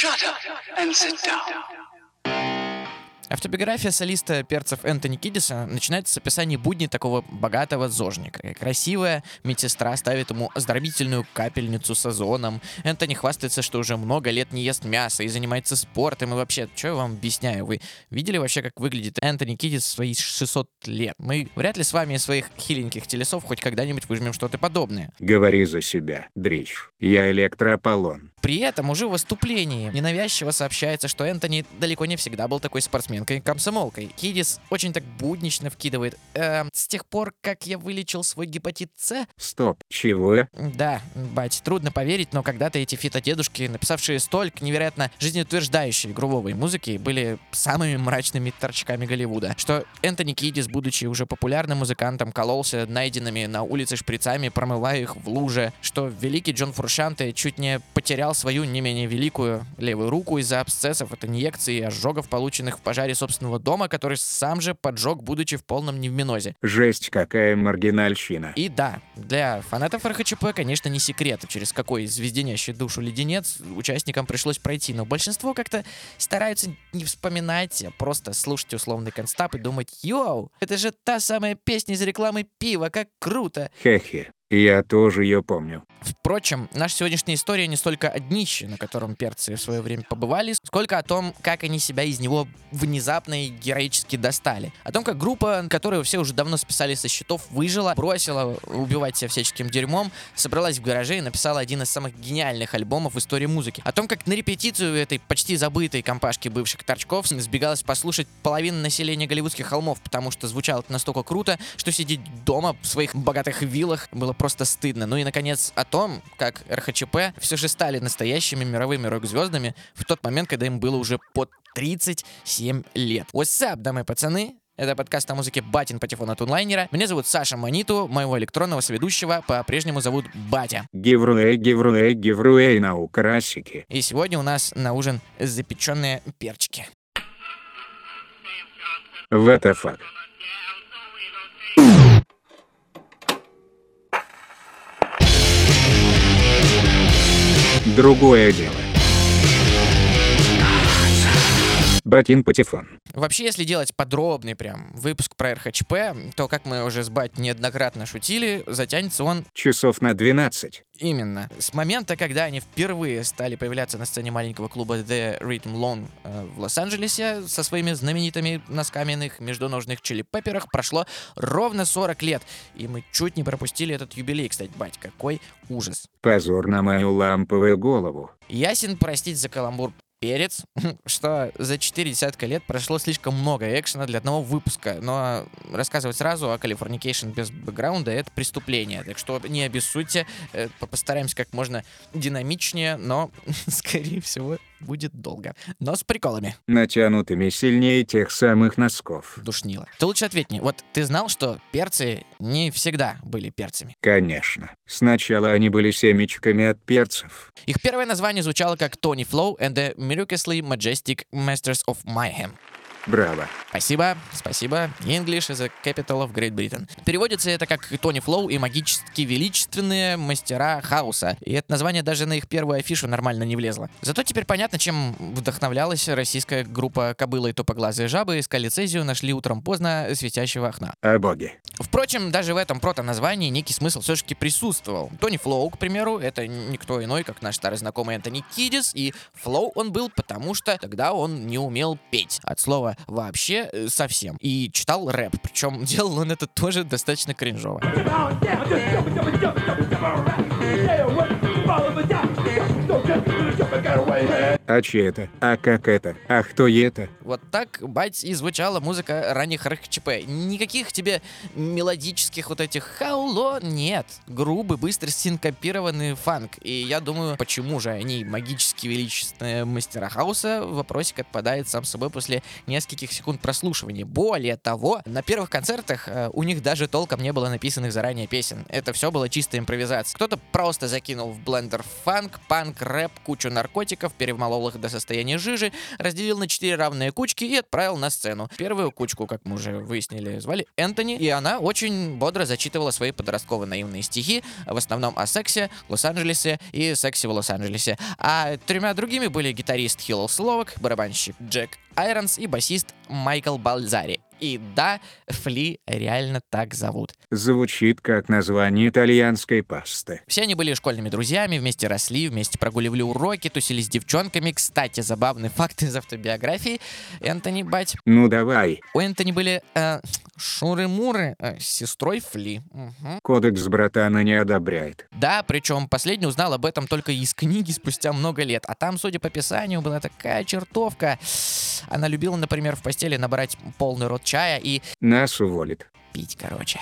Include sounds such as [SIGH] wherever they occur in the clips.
Shut up and sit down. Автобиография солиста перцев Энтони Кидиса начинается с описания будней такого богатого зожника. Красивая медсестра ставит ему оздоровительную капельницу с озоном. Энтони хвастается, что уже много лет не ест мясо и занимается спортом. И вообще, что я вам объясняю? Вы видели вообще, как выглядит Энтони Кидис в свои 600 лет? Мы вряд ли с вами из своих хиленьких телесов хоть когда-нибудь выжмем что-то подобное. Говори за себя, дрищ. Я электроаполлон. При этом уже в выступлении ненавязчиво сообщается, что Энтони далеко не всегда был такой спортсменкой-комсомолкой. Кидис очень так буднично вкидывает. Эм, с тех пор, как я вылечил свой гепатит С, Стоп, чего? да, бать, трудно поверить, но когда-то эти фитодедушки, написавшие столько невероятно жизнеутверждающей грувовой музыки, были самыми мрачными торчками Голливуда. Что Энтони Кидис, будучи уже популярным музыкантом, кололся найденными на улице шприцами, промывая их в луже. Что великий Джон Фуршанте чуть не потерял свою не менее великую левую руку из-за абсцессов от инъекций и ожогов, полученных в пожаре собственного дома, который сам же поджег, будучи в полном невминозе. Жесть какая маргинальщина. И да, для фанатов РХЧП, конечно, не секрет, через какой звезденящий душу леденец участникам пришлось пройти, но большинство как-то стараются не вспоминать, а просто слушать условный констап и думать, йоу, это же та самая песня из рекламы пива, как круто. Хе-хе. Я тоже ее помню. Впрочем, наша сегодняшняя история не столько о днище, на котором перцы в свое время побывали, сколько о том, как они себя из него внезапно и героически достали. О том, как группа, которую все уже давно списали со счетов, выжила, бросила убивать себя всяческим дерьмом, собралась в гараже и написала один из самых гениальных альбомов в истории музыки. О том, как на репетицию этой почти забытой компашки бывших торчков сбегалась послушать половина населения голливудских холмов, потому что звучало это настолько круто, что сидеть дома в своих богатых виллах было просто стыдно. Ну и, наконец, о том, как РХЧП все же стали настоящими мировыми рок-звездами в тот момент, когда им было уже под 37 лет. What's up, дамы и пацаны? Это подкаст о музыке «Батин патефон» от онлайнера. Меня зовут Саша Маниту, моего электронного соведущего по-прежнему зовут Батя. Гевруэй, гевруэй, гевруэй, наука расики. И сегодня у нас на ужин запеченные перчики. What the fuck? Другое дело. Батин Патефон. Вообще, если делать подробный прям выпуск про РХЧП, то, как мы уже с Бать неоднократно шутили, затянется он Часов на 12. Именно. С момента, когда они впервые стали появляться на сцене маленького клуба The Rhythm Loan э, в Лос-Анджелесе со своими знаменитыми носкаменных междуножных чили-пепперах, прошло ровно 40 лет. И мы чуть не пропустили этот юбилей, кстати, бать, какой ужас. Позор на мою ламповую голову. Ясен простить за каламбур перец, [LAUGHS] что за четыре десятка лет прошло слишком много экшена для одного выпуска, но рассказывать сразу о Californication без бэкграунда — это преступление, так что не обессудьте, э, по- постараемся как можно динамичнее, но, [LAUGHS] скорее всего, будет долго. Но с приколами. Натянутыми сильнее тех самых носков. Душнило. Ты лучше ответь мне, вот ты знал, что перцы не всегда были перцами? Конечно. Сначала они были семечками от перцев. Их первое название звучало как Tony Flow and the Miraculously Majestic Masters of Mayhem. Браво. Спасибо, спасибо. English is a capital of Great Britain. Переводится это как Тони Флоу и магически величественные мастера хаоса. И это название даже на их первую афишу нормально не влезло. Зато теперь понятно, чем вдохновлялась российская группа Кобыла и Топоглазые жабы, искали цезию, нашли утром поздно светящего окна. О боги. Впрочем, даже в этом прото-названии некий смысл все-таки присутствовал. Тони Флоу, к примеру, это никто иной, как наш старый знакомый Антони Кидис, и Флоу он был, потому что тогда он не умел петь. От слова вообще э, совсем. И читал рэп, причем делал он это тоже достаточно кринжово. А чьи это? А как это? А кто это? Вот так, бать, и звучала музыка ранних РХЧП. Никаких тебе мелодических вот этих хауло нет. Грубый, быстро синкопированный фанк. И я думаю, почему же они магически величественные мастера хаоса, вопросик отпадает сам собой после нескольких секунд прослушивания. Более того, на первых концертах э, у них даже толком не было написанных заранее песен. Это все было чисто импровизация. Кто-то просто закинул в блендер фанк, панк, рэп, кучу наркотиков, перемолол их до состояния жижи, разделил на четыре равные кучки и отправил на сцену. Первую кучку, как мы уже выяснили, звали Энтони, и она очень бодро зачитывала свои подростковые наивные стихи, в основном о сексе, Лос-Анджелесе и сексе в Лос-Анджелесе. А тремя другими были гитарист Хилл Словак, барабанщик Джек Айронс и басист Майкл Бальзари. И да, Фли реально так зовут. Звучит как название итальянской пасты. Все они были школьными друзьями, вместе росли, вместе прогуливали уроки, тусили с девчонками. Кстати, забавный [LAUGHS] факт из автобиографии Энтони Бать. Ну давай. У Энтони были э, шуры-муры э, с сестрой Фли. Мгм. Кодекс братана не одобряет. Да, причем последний узнал об этом только из книги спустя много лет. А там, судя по описанию, была такая чертовка. Она любила, например, в постели набрать полный рот чая и Нас уволит. пить, короче.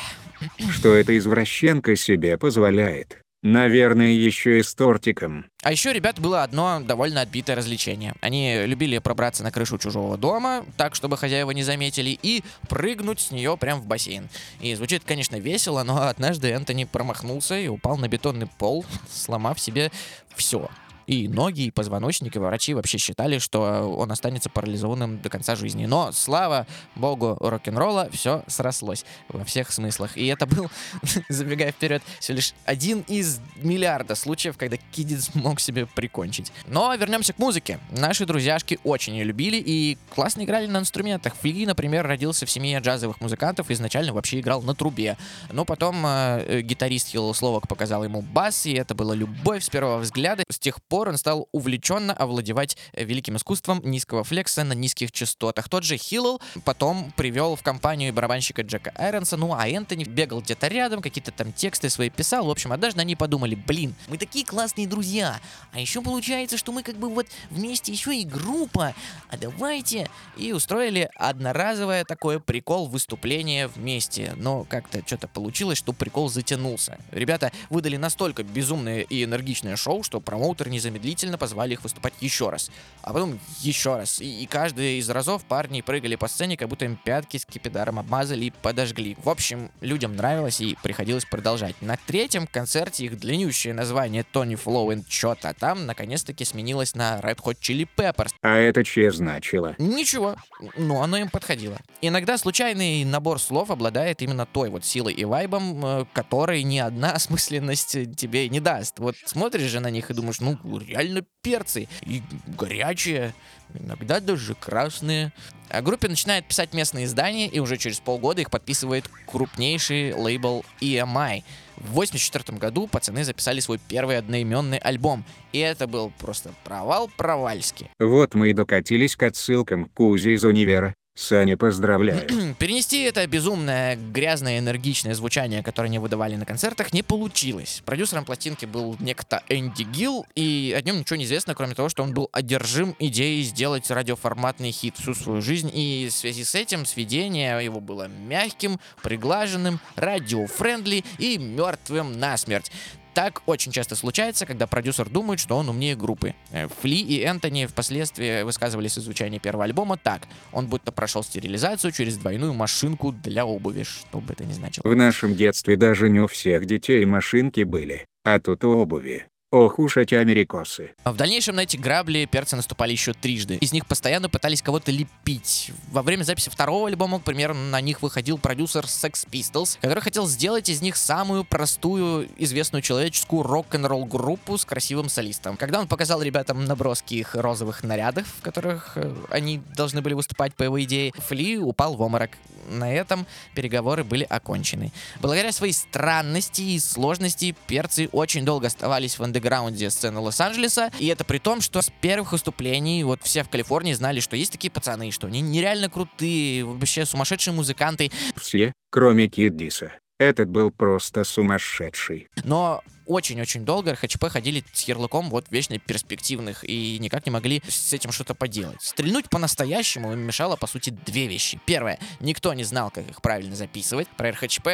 Что эта извращенка себе позволяет? Наверное, еще и с тортиком. А еще ребят было одно довольно отбитое развлечение. Они любили пробраться на крышу чужого дома, так, чтобы хозяева не заметили, и прыгнуть с нее прямо в бассейн. И звучит, конечно, весело, но однажды Энтони промахнулся и упал на бетонный пол, [LAUGHS] сломав себе все. И ноги, и позвоночник, и врачи вообще считали, что он останется парализованным до конца жизни. Но, слава богу рок-н-ролла, все срослось во всех смыслах. И это был, [LAUGHS] забегая вперед, всего лишь один из миллиарда случаев, когда Кидис мог себе прикончить. Но вернемся к музыке. Наши друзьяшки очень ее любили и классно играли на инструментах. Фли, например, родился в семье джазовых музыкантов, изначально вообще играл на трубе. Но потом э, э, гитарист Хилл Словак показал ему бас, и это была любовь с первого взгляда. С тех пор он стал увлеченно овладевать э, великим искусством низкого флекса на низких частотах. Тот же Хиллл потом привел в компанию барабанщика Джека Айронса, ну а Энтони бегал где-то рядом, какие-то там тексты свои писал. В общем, однажды они подумали, блин, мы такие классные друзья, а еще получается, что мы как бы вот вместе еще и группа, а давайте... И устроили одноразовое такое прикол выступление вместе. Но как-то что-то получилось, что прикол затянулся. Ребята выдали настолько безумное и энергичное шоу, что промоутеры незамедлительно позвали их выступать еще раз. А потом еще раз. И, и каждый из разов парни прыгали по сцене, как будто им пятки с кипидаром обмазали и подожгли. В общем, людям нравилось и приходилось продолжать. На третьем концерте их длиннющее название Тони Флоу and Чот, а там наконец-таки сменилось на Red Hot Chili Peppers. А это че значило? Ничего, но оно им подходило. Иногда случайный набор слов обладает именно той вот силой и вайбом, э, который ни одна [LAUGHS] осмысленность тебе не даст. Вот смотришь же на них и думаешь, ну, реально перцы. И горячие, иногда даже красные. А группе начинает писать местные издания, и уже через полгода их подписывает крупнейший лейбл EMI. В 84 году пацаны записали свой первый одноименный альбом. И это был просто провал провальски. Вот мы и докатились к отсылкам к Кузе из универа. Саня, поздравляю. [CLEARS THROAT] Перенести это безумное, грязное, энергичное звучание, которое они выдавали на концертах, не получилось. Продюсером пластинки был некто Энди Гилл, и о нем ничего не известно, кроме того, что он был одержим идеей сделать радиоформатный хит всю свою жизнь, и в связи с этим сведение его было мягким, приглаженным, радиофрендли и мертвым насмерть. Так очень часто случается, когда продюсер думает, что он умнее группы. Э, Фли и Энтони впоследствии высказывались о звучании первого альбома так. Он будто прошел стерилизацию через двойную машинку для обуви, что бы это ни значило. В нашем детстве даже не у всех детей машинки были, а тут обуви. Ох уж эти америкосы. А В дальнейшем на эти грабли перцы наступали еще трижды. Из них постоянно пытались кого-то лепить. Во время записи второго альбома, к примеру, на них выходил продюсер Sex Pistols, который хотел сделать из них самую простую, известную человеческую рок-н-ролл группу с красивым солистом. Когда он показал ребятам наброски их розовых нарядов, в которых э, они должны были выступать по его идее, Фли упал в обморок. На этом переговоры были окончены. Благодаря своей странности и сложности перцы очень долго оставались в андеграунде сцены Лос-Анджелеса, и это при том, что с первых выступлений вот все в Калифорнии знали, что есть такие пацаны, что они нереально крутые, вообще сумасшедшие музыканты, Все, кроме Киддиса. Этот был просто сумасшедший. но очень-очень долго РХЧП ходили с ярлыком вот вечно перспективных и никак не могли с этим что-то поделать. Стрельнуть по-настоящему им мешало, по сути, две вещи. Первое, никто не знал, как их правильно записывать. Про РХЧП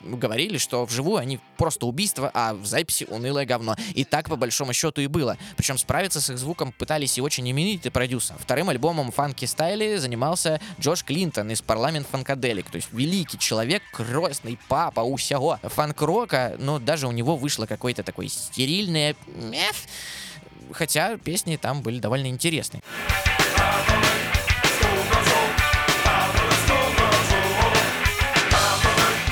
говорили, что вживую они просто убийство, а в записи унылое говно. И так, по большому счету, и было. Причем справиться с их звуком пытались и очень именитый продюсер. Вторым альбомом Фанки Стайли занимался Джош Клинтон из Парламент Фанкаделик, то есть великий человек, крестный папа усяго фанк-рока, но даже у него вышло какое-то такое стерильное «меф», хотя песни там были довольно интересные.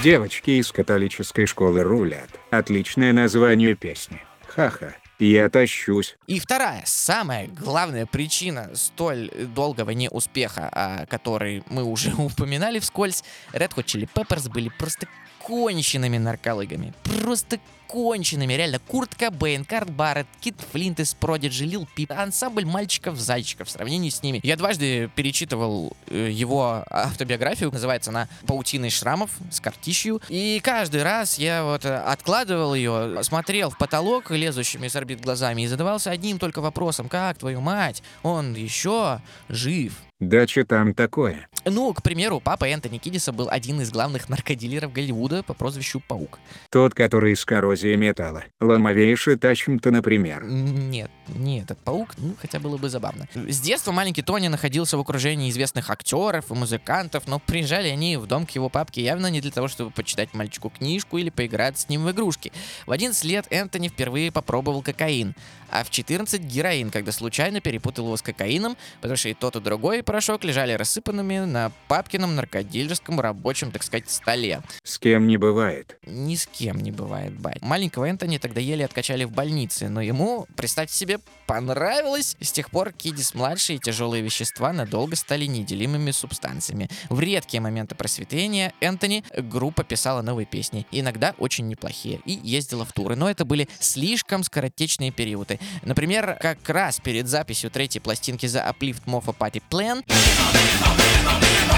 Девочки из католической школы рулят. Отличное название песни. Ха-ха. Я тащусь. И вторая, самая главная причина столь долгого неуспеха, о которой мы уже [LAUGHS] упоминали вскользь, Red Hot Chili Peppers были просто конченными нарколыгами. Просто конченными, реально. Курт Кобейн, Карл Барретт, Кит Флинт из Продиджи, Лил Пип, ансамбль мальчиков-зайчиков в сравнении с ними. Я дважды перечитывал э, его автобиографию, называется она «Паутина шрамов» с картищью, и каждый раз я вот э, откладывал ее, смотрел в потолок лезущими с орбит глазами и задавался одним только вопросом, как, твою мать, он еще жив? Да что там такое? Ну, к примеру, папа Энтони Кидиса был один из главных наркодилеров Голливуда по прозвищу Паук. Тот, который с коррозией металла. Ломовейший Тачм-то, например. Нет, не этот Паук, ну, хотя было бы забавно. С детства маленький Тони находился в окружении известных актеров и музыкантов, но приезжали они в дом к его папке явно не для того, чтобы почитать мальчику книжку или поиграть с ним в игрушки. В 11 лет Энтони впервые попробовал кокаин, а в 14 героин, когда случайно перепутал его с кокаином, потому что и тот, и другой порошок лежали рассыпанными на папкином наркодилерском рабочем, так сказать, столе. С кем не бывает. Ни с кем не бывает, бать. Маленького Энтони тогда еле откачали в больнице, но ему, представьте себе, понравилось. С тех пор Кидис-младший и тяжелые вещества надолго стали неделимыми субстанциями. В редкие моменты просветления Энтони группа писала новые песни, иногда очень неплохие, и ездила в туры, но это были слишком скоротечные периоды. Например, как раз перед записью третьей пластинки за Uplift Mofa Party Plan morgon.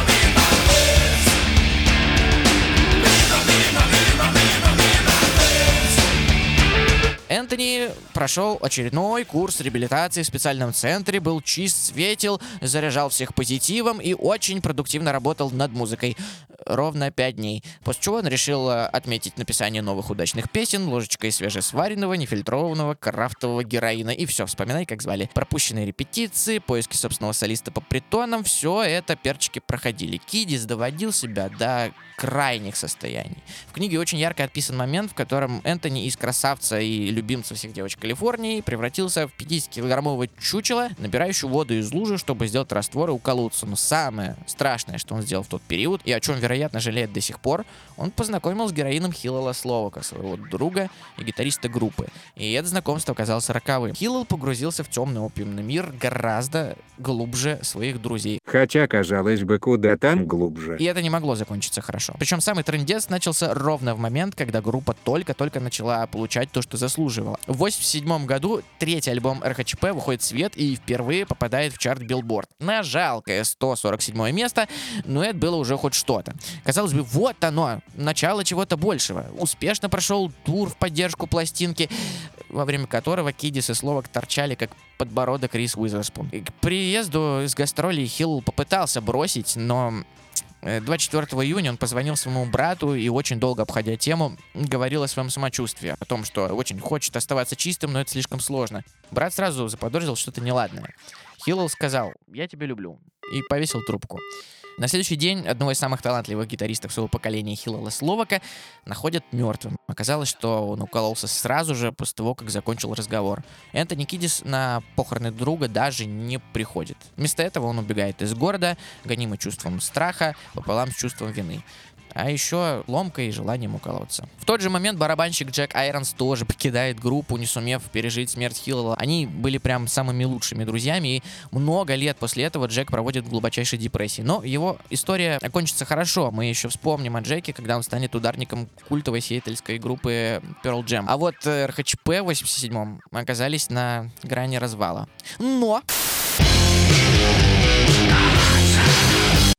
Энтони прошел очередной курс реабилитации в специальном центре, был чист, светил, заряжал всех позитивом и очень продуктивно работал над музыкой. Ровно пять дней. После чего он решил э, отметить написание новых удачных песен ложечкой свежесваренного, нефильтрованного, крафтового героина. И все, вспоминай, как звали. Пропущенные репетиции, поиски собственного солиста по притонам, все это перчики проходили. Кидис доводил себя до крайних состояний. В книге очень ярко описан момент, в котором Энтони из красавца и любимца всех девочек Калифорнии превратился в 50-килограммового чучела, набирающего воду из лужи, чтобы сделать раствор и уколоться. Но самое страшное, что он сделал в тот период, и о чем, вероятно, жалеет до сих пор, он познакомил с героином Хиллела Словака, своего друга и гитариста группы. И это знакомство оказалось роковым. Хиллел погрузился в темный опиумный мир гораздо глубже своих друзей. Хотя, казалось бы, куда там глубже. И это не могло закончиться хорошо. Причем самый трендец начался ровно в момент, когда группа только-только начала получать то, что заслуживала. В 87 году третий альбом РХЧП выходит в свет и впервые попадает в чарт Билборд. На жалкое 147 место, но это было уже хоть что-то. Казалось бы, вот оно, начало чего-то большего. Успешно прошел тур в поддержку пластинки, во время которого Кидис и Словак торчали как подбородок Рис Уизерспун. К приезду из гастролей Хилл попытался бросить, но 24 э, июня он позвонил своему брату и очень долго обходя тему, говорил о своем самочувствии, о том, что очень хочет оставаться чистым, но это слишком сложно. Брат сразу заподозрил что-то неладное. Хиллл сказал «Я тебя люблю» и повесил трубку. На следующий день одного из самых талантливых гитаристов своего поколения Хиллала Словака находят мертвым. Оказалось, что он укололся сразу же после того, как закончил разговор. Энтони Кидис на похороны друга даже не приходит. Вместо этого он убегает из города, гонимый чувством страха пополам с чувством вины а еще ломкой и желанием уколоться. В тот же момент барабанщик Джек Айронс тоже покидает группу, не сумев пережить смерть Хиллела. Они были прям самыми лучшими друзьями, и много лет после этого Джек проводит в глубочайшей депрессии. Но его история окончится хорошо. Мы еще вспомним о Джеке, когда он станет ударником культовой сиэтельской группы Pearl Jam. А вот э, РХЧП в 87-м оказались на грани развала. Но...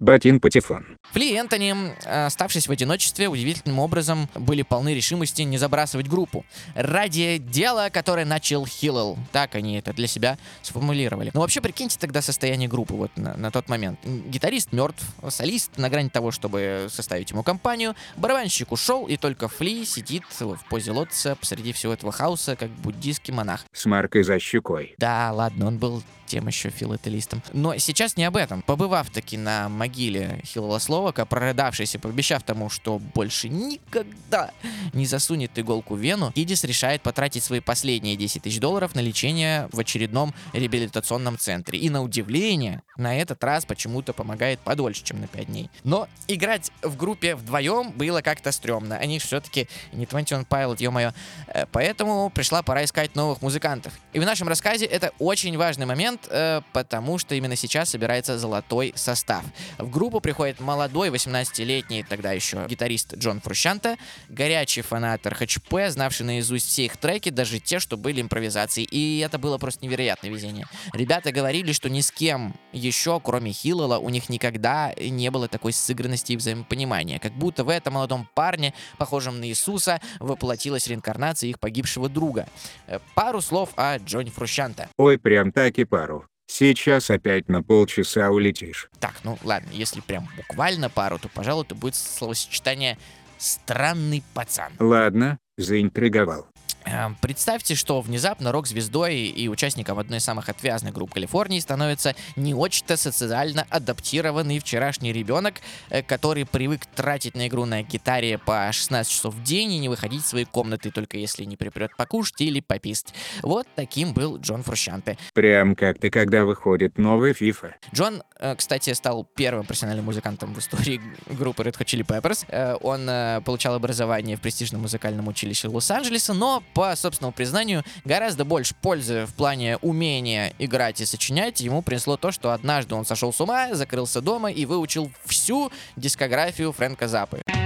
Батин Патефон. Фли и Энтони, оставшись в одиночестве, удивительным образом были полны решимости не забрасывать группу. Ради дела, которое начал Хиллел. Так они это для себя сформулировали. Но вообще, прикиньте тогда состояние группы вот на, на тот момент. Гитарист мертв, солист на грани того, чтобы составить ему компанию, барабанщик ушел, и только Фли сидит в позе лотца посреди всего этого хаоса, как буддийский монах. С маркой за щекой. Да, ладно, он был тем еще филателистом. Но сейчас не об этом. Побывав таки на могиле Хилла Словака, прорыдавшись и пообещав тому, что больше никогда не засунет иголку в вену, Кидис решает потратить свои последние 10 тысяч долларов на лечение в очередном реабилитационном центре. И на удивление, на этот раз почему-то помогает подольше, чем на 5 дней. Но играть в группе вдвоем было как-то стрёмно. Они все-таки не 21 Pilot, ё-моё. Э, Поэтому пришла пора искать новых музыкантов. И в нашем рассказе это очень важный момент, э, потому что именно сейчас собирается золотой состав. В группу приходит молодой 18-летний тогда еще гитарист Джон Фрущанта, горячий фанат РХЧП, знавший наизусть все их треки, даже те, что были импровизацией. И это было просто невероятное везение. Ребята говорили, что ни с кем еще, кроме Хиллела, у них никогда не было такой сыгранности и взаимопонимания. Как будто в этом молодом парне, похожем на Иисуса, воплотилась реинкарнация их погибшего друга. Э, Пару слов о Джоне Фрущанте. Ой, прям так и пару. Сейчас опять на полчаса улетишь. Так, ну ладно, если прям буквально пару, то, пожалуй, это будет словосочетание «странный пацан». Ладно, заинтриговал. Эм, Представьте, что внезапно рок-звездой и участником одной из самых отвязных групп Калифорнии становится не очень-то социально адаптированный вчерашний ребенок, э, который привык тратить на игру на гитаре по 16 часов в день и не выходить из своей комнаты, только если не припрет покушать или пописть. Вот таким был Джон Фрущанте. Прям как-то когда выходит новый FIFA. Джон, э, кстати, стал первым профессиональным музыкантом в истории группы Red Hot Chili Peppers. Э, Он получал образование в престижном музыкальном училище Лос-Анджелеса, но, по собственному признанию, гораздо больше пользы в плане умения играть и сочинять ему принесло то, что однажды он сошел с ума, закрылся дома и выучил всю дискографию Фрэнка Заппы. Right.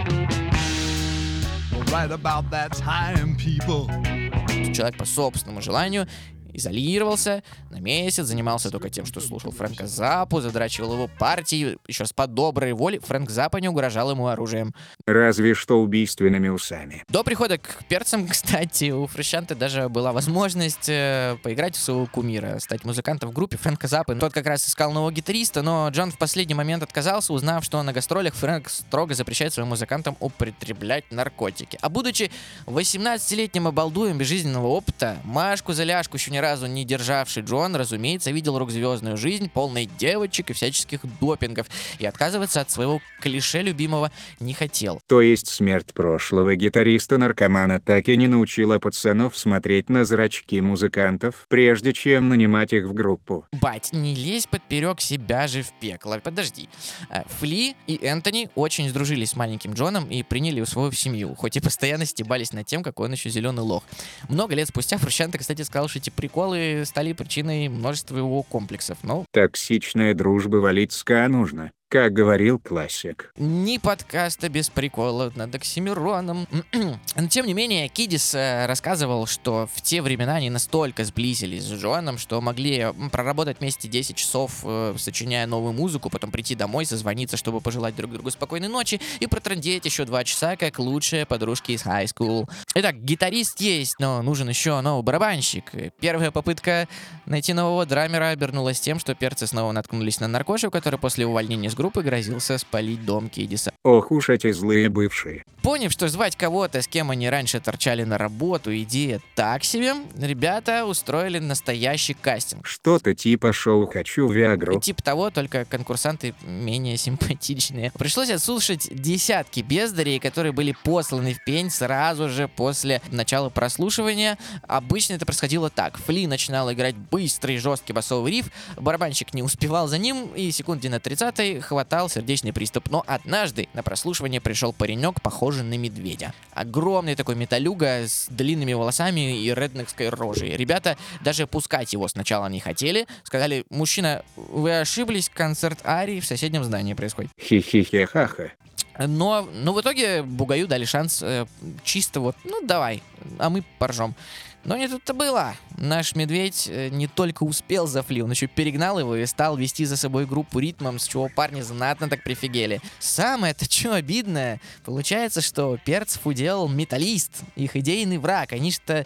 Человек по собственному желанию изолировался на месяц, занимался только тем, что слушал Фрэнка Запу, задрачивал его партии, еще раз по доброй воле Фрэнк Запа не угрожал ему оружием. Разве что убийственными усами. До прихода к перцам, [LAUGHS] кстати, у Фрещанта даже была возможность э, поиграть в своего кумира, стать музыкантом в группе Фрэнка Заппы. Тот как раз искал нового гитариста, но Джон в последний момент отказался, узнав, что на гастролях Фрэнк строго запрещает своим музыкантам употреблять наркотики. А будучи 18-летним обалдуем без жизненного опыта, Машку за ляжку еще ни разу не державший Джон, разумеется, видел рок-звездную жизнь, полной девочек и всяческих допингов, и отказываться от своего клише любимого не хотел. То есть смерть прошлого гитариста-наркомана так и не научила пацанов смотреть на зрачки музыкантов, прежде чем нанимать их в группу. Бать, не лезь поперек себя же в пекло. Подожди. Э, Фли и Энтони очень сдружились с маленьким Джоном и приняли его в свою семью, хоть и постоянно стебались над тем, какой он еще зеленый лох. Много лет спустя Фрущанте, кстати, сказал, что эти приколы стали причиной множества его комплексов. Ну, Токсичная дружба валить ска нужно, как говорил классик. Ни подкаста без прикола над Оксимироном. [CLEARS THROAT] Но тем не менее, Кидис э, рассказывал, что в те времена они настолько сблизились с Джоном, что могли проработать вместе 10 часов, э, сочиняя новую музыку, потом прийти домой, созвониться, чтобы пожелать друг другу спокойной ночи, и протрындеть еще два часа, как лучшие подружки из high school. Итак, гитарист есть, но нужен еще новый барабанщик. Первая попытка найти нового драмера обернулась тем, что перцы снова наткнулись на наркошу, который после увольнения с группы грозился спалить дом Кидиса. Ох уж эти злые бывшие. Поняв, что звать кого-то, с кем они раньше торчали на работу, идея так себе, ребята устроили настоящий кастинг. Что-то типа шоу «Хочу Виагру». Типа того, только конкурсанты менее симпатичные. Пришлось отслушать десятки бездарей, которые были посланы в пень сразу же после начала прослушивания. Обычно это происходило так. Фли начинал играть быстрый, жесткий басовый риф, барабанщик не успевал за ним, и секунде на 30 хватал сердечный приступ. Но однажды на прослушивание пришел паренек, похожий на медведя. Огромный такой металюга с длинными волосами и реднекской рожей. Ребята даже пускать его сначала не хотели. Сказали, мужчина, вы ошиблись, концерт Арии в соседнем здании происходит. Хи-хи-хи-ха-ха. Но, но в итоге Бугаю дали шанс э, чисто вот, ну давай, а мы поржем. Но не тут-то было. Наш медведь э, не только успел за Фли, он еще перегнал его и стал вести за собой группу ритмом, с чего парни знатно так прифигели. Самое-то [LAUGHS] что обидное, получается, что Перцев уделал металлист, их идейный враг. Они что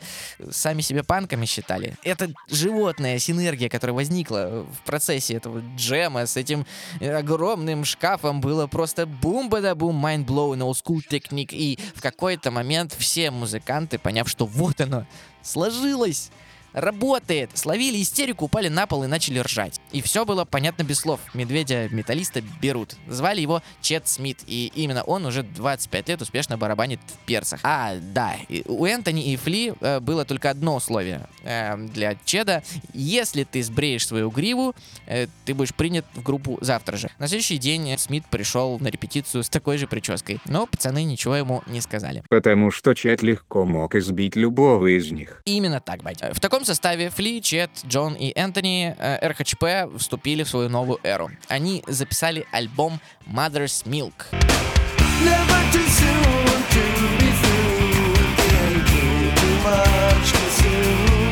сами себя панками считали. Это животная синергия, которая возникла в процессе этого джема с этим э, огромным шкафом, было просто бум-бада-бум, mind-blowing, old school техник. И в какой-то момент все музыканты, поняв, что вот оно, сложилось. Работает. Словили истерику, упали на пол и начали ржать. И все было понятно без слов. Медведя-металлиста берут. Звали его Чет Смит, и именно он уже 25 лет успешно барабанит в перцах. А, да, у Энтони и Фли э, было только одно условие э, для Чеда. Если ты сбреешь свою гриву, э, ты будешь принят в группу завтра же. На следующий день Смит пришел на репетицию с такой же прической. Но пацаны ничего ему не сказали. Потому что Чет легко мог избить любого из них. Именно так, батя. В таком составе Фли, Чет, Джон и Энтони э, РХЧП вступили в свою новую эру. Они записали альбом Mother's Milk. Never too soon to be through. Can't do too much consume.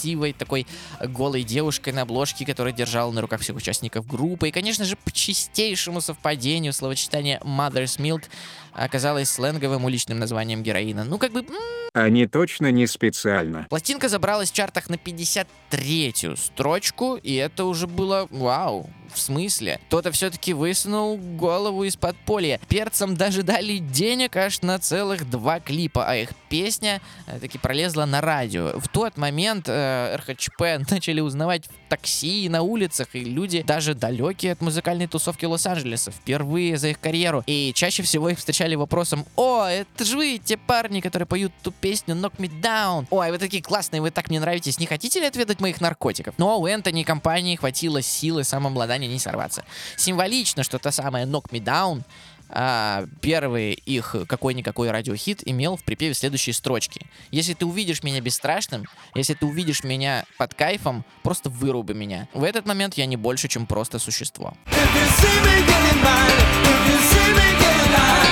Красивой такой голой девушкой на обложке, которая держала на руках всех участников группы. И, конечно же, по чистейшему совпадению словосочетание Mother's Milk оказалось сленговым уличным названием героина. Ну, как бы, Они точно не специально. Пластинка забралась в чартах на 53-ю строчку, и это уже было вау. В смысле? Кто-то все-таки высунул голову из подполья. Перцам даже дали денег аж на целых два клипа, а их песня э, таки пролезла на радио. В тот момент э, РХЧП [LAUGHS] начали узнавать в такси и на улицах, и люди, даже далекие от музыкальной тусовки Лос-Анджелеса, впервые за их карьеру. И чаще всего их встречали вопросом «О, это же вы, те парни, которые поют ту песню Knock Me Down. Ой, вы такие классные, вы так мне нравитесь. Не хотите ли отведать моих наркотиков? Но у Энтони и компании хватило силы самообладания не сорваться. Символично, что та самая Knock Me Down а, первый их какой-никакой радиохит имел в припеве следующие строчки. Если ты увидишь меня бесстрашным, если ты увидишь меня под кайфом, просто выруби меня. В этот момент я не больше, чем просто существо. If you see me getting mine, if you see me getting mine,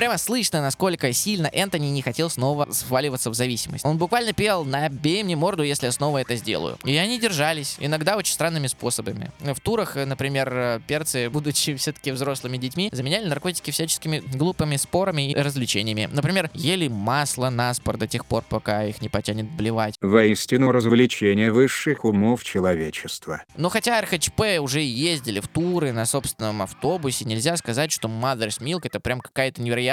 Прямо слышно, насколько сильно Энтони не хотел снова сваливаться в зависимость. Он буквально пел «Набей мне морду, если я снова это сделаю». И они держались, иногда очень странными способами. В турах, например, перцы, будучи [LAUGHS] все-таки взрослыми детьми, заменяли наркотики всяческими глупыми спорами и развлечениями. Например, ели масло на спор до тех пор, пока их не потянет блевать. Воистину развлечение высших умов человечества. Но хотя РХЧП уже ездили в туры на собственном автобусе, нельзя сказать, что Mother's Milk это прям какая-то невероятная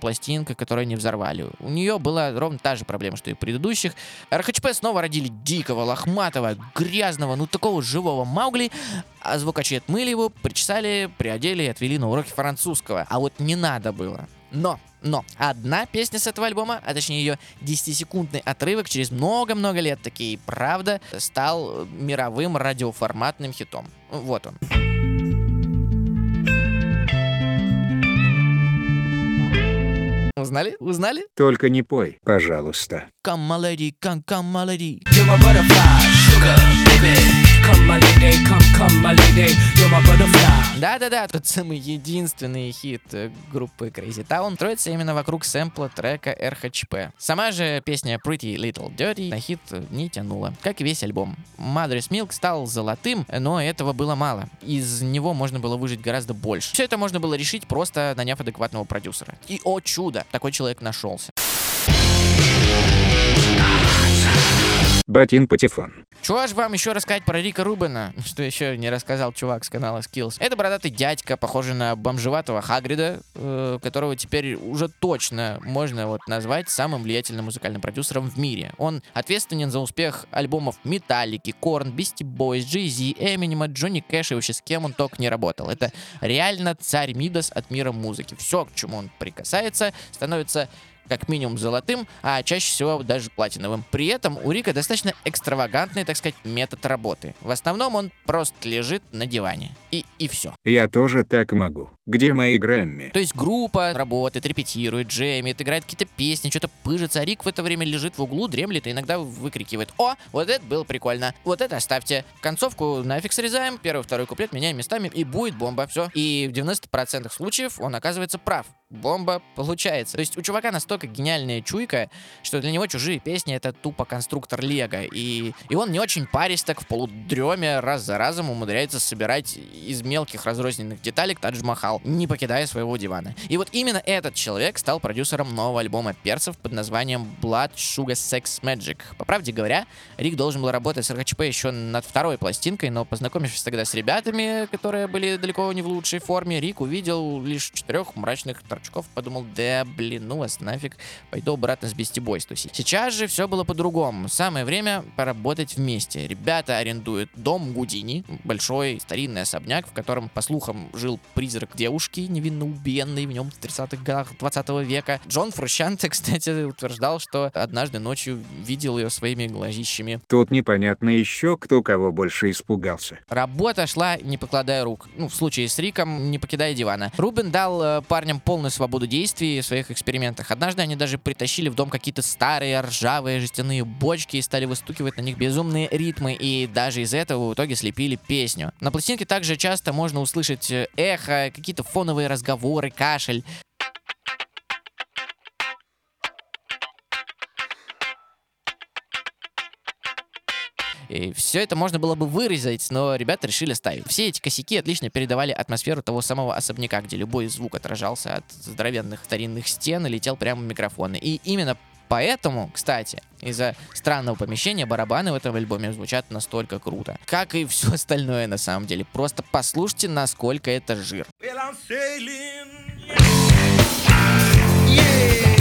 пластинка, которую они взорвали. У нее была ровно та же проблема, что и у предыдущих. РХЧП снова родили дикого, лохматого, грязного, ну такого живого Маугли, а звукачи отмыли его, причесали, приодели и отвели на уроки французского. А вот не надо было. Но, но, одна песня с этого альбома, а точнее ее 10-секундный отрывок через много-много лет, таки и правда, стал мировым радиоформатным хитом. Вот он. Узнали? Узнали? Только не пой, пожалуйста. Come, my lady, come, come, my lady. You're my butterfly, sugar, Да-да-да, тот самый единственный хит э, группы Crazy Town строится именно вокруг сэмпла трека RHP. Сама же песня Pretty Little Dirty на хит э, не тянула, как и весь альбом. Mother's Milk стал золотым, но этого было мало. Из него можно было выжить гораздо больше. Все это можно было решить, просто наняв адекватного продюсера. И, о чудо, такой человек нашелся. Батин Патефон. Чего ж вам еще рассказать про Рика Рубена, [LAUGHS] что еще не рассказал чувак с канала Skills? Это бородатый дядька, похожий на бомжеватого Хагрида, э, которого теперь уже точно можно вот назвать самым влиятельным музыкальным продюсером в мире. Он ответственен за успех альбомов Металлики, Корн, Бисти Бойс, Jay-Z, Эминема, Джонни Кэш и вообще с кем он только не работал. Это реально царь Мидас от мира музыки. Все, к чему он прикасается, становится как минимум золотым, а чаще всего даже платиновым. При этом у Рика достаточно экстравагантный, так сказать, метод работы. В основном он просто лежит на диване. И, и все. Я тоже так могу. Где мои Грэмми? То есть группа работает, репетирует, джемит, играет какие-то песни, что-то пыжится, а Рик в это время лежит в углу, дремлет и иногда выкрикивает «О, вот это было прикольно, вот это оставьте». Концовку нафиг срезаем, первый, второй куплет меняем местами, и будет бомба, все. И в 90% случаев он оказывается прав. Бомба получается. То есть у чувака настолько гениальная чуйка, что для него чужие песни это тупо конструктор Лего. И, и он не очень паристок в полудреме раз за разом умудряется собирать из мелких разрозненных деталек Тадж Махал, не покидая своего дивана. И вот именно этот человек стал продюсером нового альбома перцев под названием Blood Sugar Sex Magic. По правде говоря, Рик должен был работать с РХЧП еще над второй пластинкой, но познакомившись тогда с ребятами, которые были далеко не в лучшей форме, Рик увидел лишь четырех мрачных Корчков подумал, да блин, ну вас нафиг, пойду обратно с Бести Бойс тусить. Сейчас же все было по-другому. Самое время поработать вместе. Ребята арендуют дом Гудини, большой старинный особняк, в котором, по слухам, жил призрак девушки, невинно убиенной в нем в 30-х годах 20 века. Джон Фрущанте, [LAUGHS] кстати, утверждал, что однажды ночью видел ее своими глазищами. Тут непонятно еще, кто кого больше испугался. Работа шла, не покладая рук. Ну, в случае с Риком, не покидая дивана. Рубин дал э, парням полную свободу действий в своих экспериментах. Однажды они даже притащили в дом какие-то старые ржавые жестяные бочки и стали выстукивать на них безумные ритмы. И даже из этого в итоге слепили песню. На пластинке также часто можно услышать э, эхо, какие-то фоновые разговоры, кашель. И все это можно было бы вырезать, но ребята решили ставить. Все эти косяки отлично передавали атмосферу того самого особняка, где любой звук отражался от здоровенных старинных стен и летел прямо в микрофоны. И именно Поэтому, кстати, из-за странного помещения барабаны в этом альбоме звучат настолько круто. Как и все остальное на самом деле. Просто послушайте, насколько это жир. Well, I'm sailing. Yeah.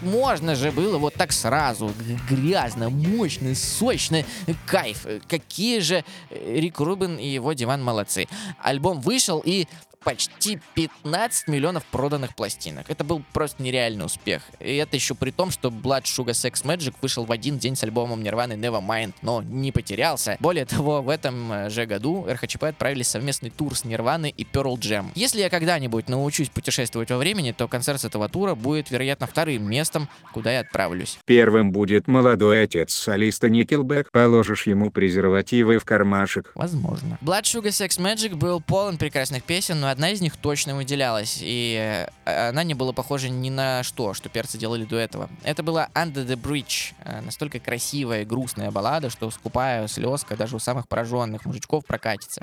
Вот можно же было вот так сразу. Грязно, мощно, сочно. Кайф. Какие же э, Рик Рубин и его диван молодцы. Альбом вышел и почти 15 миллионов проданных пластинок. Это был просто нереальный успех. И это еще при том, что Blood Sugar Sex Magic вышел в один день с альбомом Nirvana Nevermind, но не потерялся. Более того, в этом э, же году РХЧП отправились в совместный тур с Nirvana и Pearl Jam. Если я когда-нибудь научусь путешествовать во времени, то концерт с этого тура будет, вероятно, вторым местом, куда я отправлюсь. Первым будет молодой отец солиста Никелбэк. Положишь ему презервативы в кармашек. Возможно. Blood Sugar Sex Magic был полон прекрасных песен, но одна из них точно выделялась, и э, она не была похожа ни на что, что перцы делали до этого. Это была Under the Bridge, э, настолько красивая и грустная баллада, что скупая слезка даже у самых пораженных мужичков прокатится.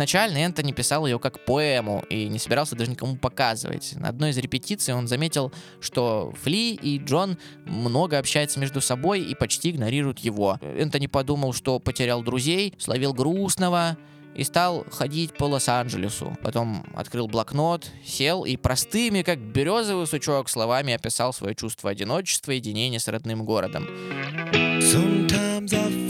Изначально Энтони писал ее как поэму и не собирался даже никому показывать. На одной из репетиций он заметил, что Фли и Джон много общаются между собой и почти игнорируют его. Энтони подумал, что потерял друзей, словил грустного и стал ходить по Лос-Анджелесу. Потом открыл блокнот, сел и простыми, как березовый сучок, словами описал свое чувство одиночества и единения с родным городом. Sometimes I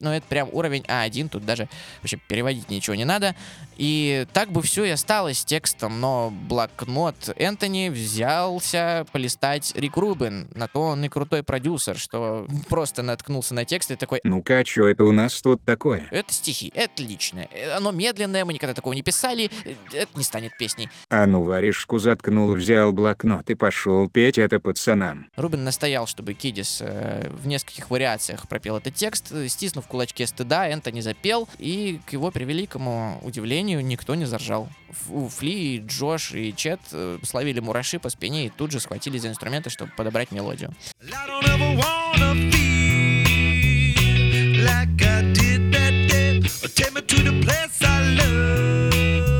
Но это прям уровень А1, тут даже вообще переводить ничего не надо. И так бы все и осталось текстом, но блокнот Энтони взялся полистать Рик Рубин. На то он и крутой продюсер, что просто наткнулся на текст и такой, Ну-ка, что это у нас тут такое? это стихи, это личное. Э, Оно медленное, мы никогда такого не писали, э, это не станет песней. А ну варежку заткнул, взял блокнот и пошел петь это пацанам. Рубин настоял, чтобы Кидис э, в нескольких вариациях пропел этот текст. Э, Стиснув кулачки стыда, Энтони запел, и к его превеликому удивлению никто не заржал. У Фли, и Джош и Чет э, словили мураши по спине и тут же схватились за инструменты, чтобы подобрать мелодию. Take me to the place I love.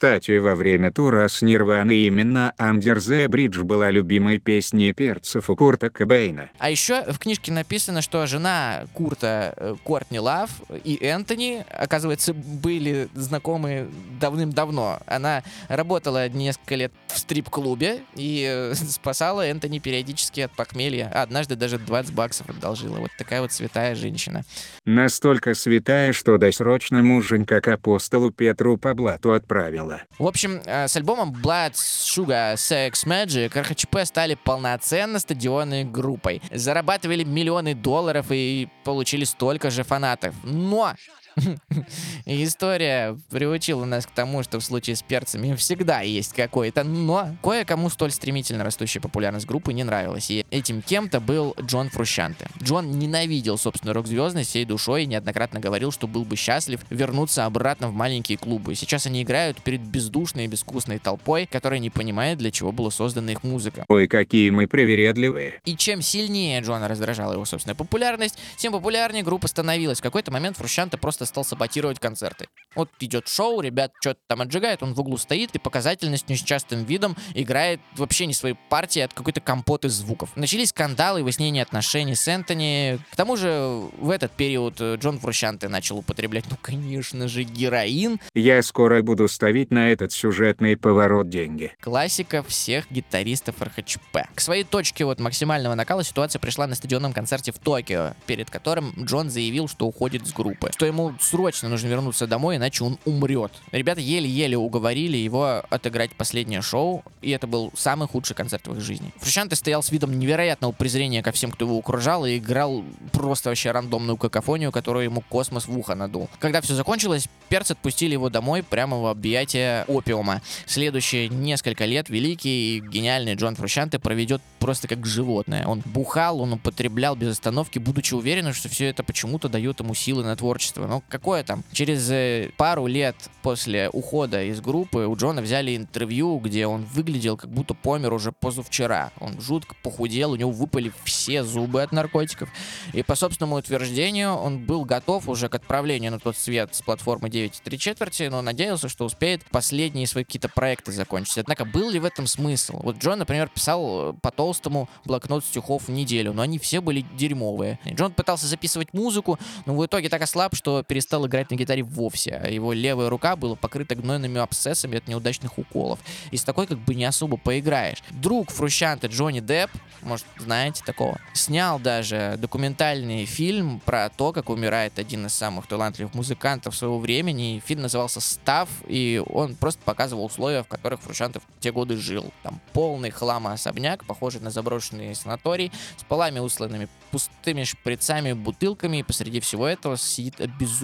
Кстати, во время тура с Нирваной именно Under the Bridge была любимой песней перцев у Курта Кобейна. А еще в книжке написано, что жена Курта э, Кортни Лав и Энтони, оказывается, были знакомы давным-давно. Она работала несколько лет в стрип-клубе и э, [LAUGHS] спасала Энтони периодически от похмелья. А однажды даже 20 баксов одолжила. Вот такая вот святая женщина. Настолько святая, что досрочно муженька к апостолу Петру по блату отправила. В общем, э, с альбомом Blood Sugar Sex Magic РХЧП стали полноценно стадионной группой. Зарабатывали миллионы долларов и получили столько же фанатов. Но [LAUGHS] И история приучила нас к тому, что в случае с перцами всегда есть какое-то «но». Кое-кому столь стремительно растущая популярность группы не нравилась, и этим кем-то был Джон Фрущанте. Джон ненавидел собственную рок-звездность всей душой и неоднократно говорил, что был бы счастлив вернуться обратно в маленькие клубы. Сейчас они играют перед бездушной и безвкусной толпой, которая не понимает, для чего была создана их музыка. Ой, какие мы привередливые. И чем сильнее Джона раздражала его собственная популярность, тем популярнее группа становилась. В какой-то момент Фрущанте просто стал саботировать концерты. Вот идет шоу, ребят что-то там отжигает, он в углу стоит и показательно с несчастным видом играет вообще не своей партии, а от какой-то компот из звуков. Начались скандалы и выяснение отношений с Энтони. К тому же в этот период э, Джон Фрущанте начал употреблять, ну конечно же, героин. Я скоро буду ставить на этот сюжетный поворот деньги. Классика всех гитаристов РХЧП. К своей точке вот максимального накала ситуация пришла на стадионном концерте в Токио, перед которым Джон заявил, что уходит с группы. Что ему срочно нужно вернуться домой, иначе он умрет. Ребята еле-еле уговорили его отыграть последнее шоу, и это был самый худший концерт в их жизни. Фрущанте стоял с видом невероятного презрения ко всем, кто его окружал, и играл просто вообще рандомную какофонию, которую ему космос в ухо надул. Когда все закончилось, перцы отпустили его домой прямо в объятия опиума. Следующие несколько лет великий и гениальный Джон Фрущанте проведет просто как животное. Он бухал, он употреблял без остановки, будучи уверенным, что все это почему-то дает ему силы на творчество. Но какое там? Через э, пару лет после ухода из группы у Джона взяли интервью, где он выглядел как будто помер уже позавчера. Он жутко похудел, у него выпали все зубы от наркотиков. И по собственному утверждению он был готов уже к отправлению на тот свет с платформы 9,3 четверти, но надеялся, что успеет последние свои какие-то проекты закончить. Однако был ли в этом смысл? Вот Джон, например, писал э, по толстому блокнот стихов в неделю, но они все были дерьмовые. Джон пытался записывать музыку, но в итоге так ослаб, что перестал играть на гитаре вовсе. Его левая рука была покрыта гнойными абсцессами от неудачных уколов. И с такой как бы не особо поиграешь. Друг Фрущанта Джонни Депп, может, знаете такого, снял даже документальный фильм про то, как умирает один из самых талантливых музыкантов своего времени. Фильм назывался «Став», и он просто показывал условия, в которых Фрущантов в те годы жил. Там полный хлама особняк, похожий на заброшенный санаторий, с полами усланными пустыми шприцами, бутылками, и посреди всего этого сидит обезумевший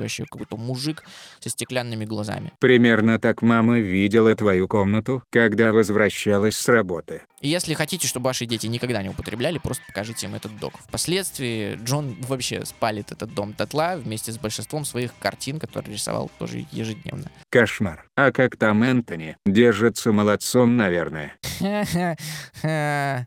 вообще какой-то мужик со стеклянными глазами. Примерно так мама видела твою комнату, когда возвращалась с работы. И если хотите, чтобы ваши дети никогда не употребляли, просто покажите им этот док. Впоследствии Джон вообще спалит этот дом дотла вместе с большинством своих картин, которые рисовал тоже ежедневно. Кошмар. А как там Энтони? Держится молодцом, наверное. [LAUGHS]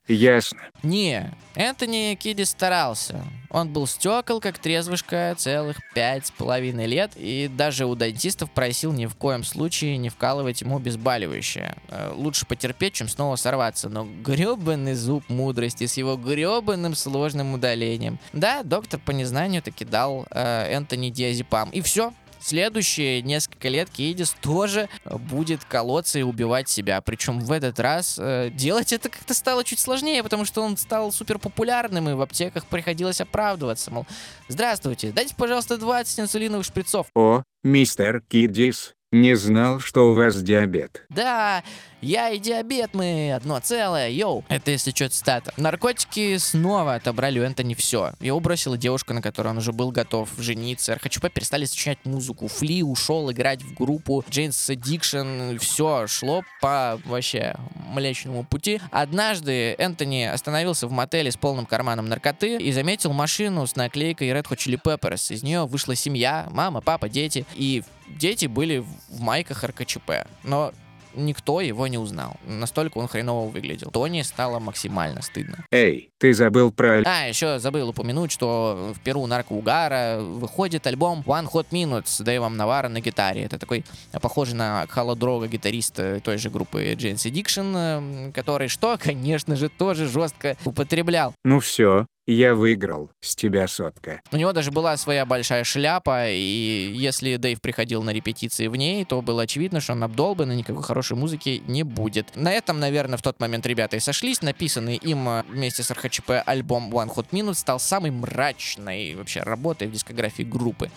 Ясно. Не, Энтони Кидди старался. Он был стекол, как трезвышка, целых пять с половиной лет, и даже у дантистов просил ни в коем случае не вкалывать ему обезболивающее. Э, Лучше потерпеть, чем снова сорваться, но гребаный зуб мудрости с его гребаным сложным удалением. Да, доктор по незнанию таки дал э, Энтони диазепам, и все, Следующие несколько лет Кейдис тоже будет колоться и убивать себя. Причем в этот раз э, делать это как-то стало чуть сложнее, потому что он стал супер популярным, и в аптеках приходилось оправдываться. Мол, здравствуйте, дайте, пожалуйста, 20 инсулиновых шприцов. О, мистер Киддис, не знал, что у вас диабет. Да, я и диабет, мы одно целое, йоу. Это если что цитата. Наркотики снова отобрали у Энтони все. Его бросила девушка, на которой он уже был готов жениться. РХЧП перестали сочинять музыку. Фли ушел играть в группу. Джейнс Addiction. Все шло по вообще млечному пути. Однажды Энтони остановился в мотеле с полным карманом наркоты и заметил машину с наклейкой Red Hot Chili Peppers. Из нее вышла семья, мама, папа, дети. И дети были в майках РКЧП. Но никто его не узнал. Настолько он хреново выглядел. Тони стало максимально стыдно. Эй, ты забыл про... А, еще забыл упомянуть, что в Перу наркоугара выходит альбом One Hot Minute с Дэйвом Навара на гитаре. Это такой э, похожий на Холодрога гитарист э, той же группы Jane's Addiction, э, который что, [LAUGHS] конечно же, тоже жестко употреблял. Ну все, я выиграл. С тебя сотка. У него даже была своя большая шляпа, и если Дэйв приходил на репетиции в ней, то было очевидно, что он обдолбан и никакой хорошей музыки не будет. На этом, наверное, в тот момент ребята и сошлись. Написанный им э, вместе с РХЧП альбом One Hot Minute стал самой мрачной вообще работой в дискографии группы.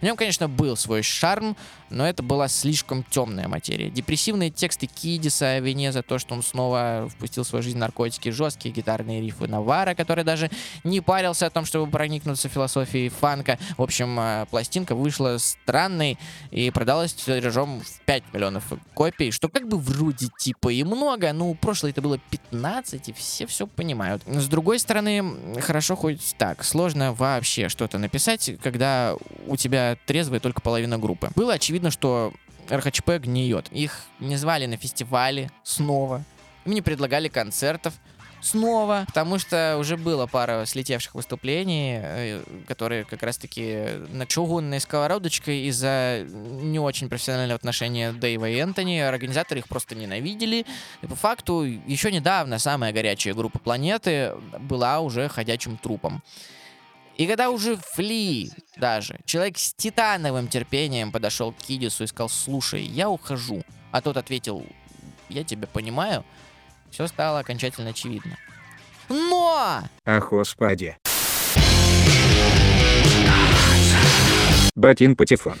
В нем, конечно, был свой шарм, но это была слишком темная материя. Депрессивные тексты Кидиса о вине за то, что он снова впустил в свою жизнь наркотики, жесткие гитарные рифы Навара, который даже не парился о том, чтобы проникнуться философией фанка. В общем, э, пластинка вышла странной и продалась тиражом в 5 миллионов копий, что как бы вроде типа и много, ну, прошлое это было 15, и все все понимают. С другой стороны, хорошо хоть так, сложно вообще что-то написать, когда у тебя трезвая только половина группы. Было очевидно, что РХЧП гниет. Их не звали на фестивали снова. Им не предлагали концертов снова, потому что уже было пара слетевших выступлений, э, которые как раз-таки на чугунной сковородочкой из-за не очень профессионального отношения Дэйва и Энтони. Организаторы их просто ненавидели. И по факту еще недавно самая горячая группа планеты была уже ходячим трупом. И когда уже Фли даже, человек с титановым терпением подошел к Кидису и сказал, слушай, я ухожу. А тот ответил, я тебя понимаю, все стало окончательно очевидно. Но! Ах, господи. Батин Патефон.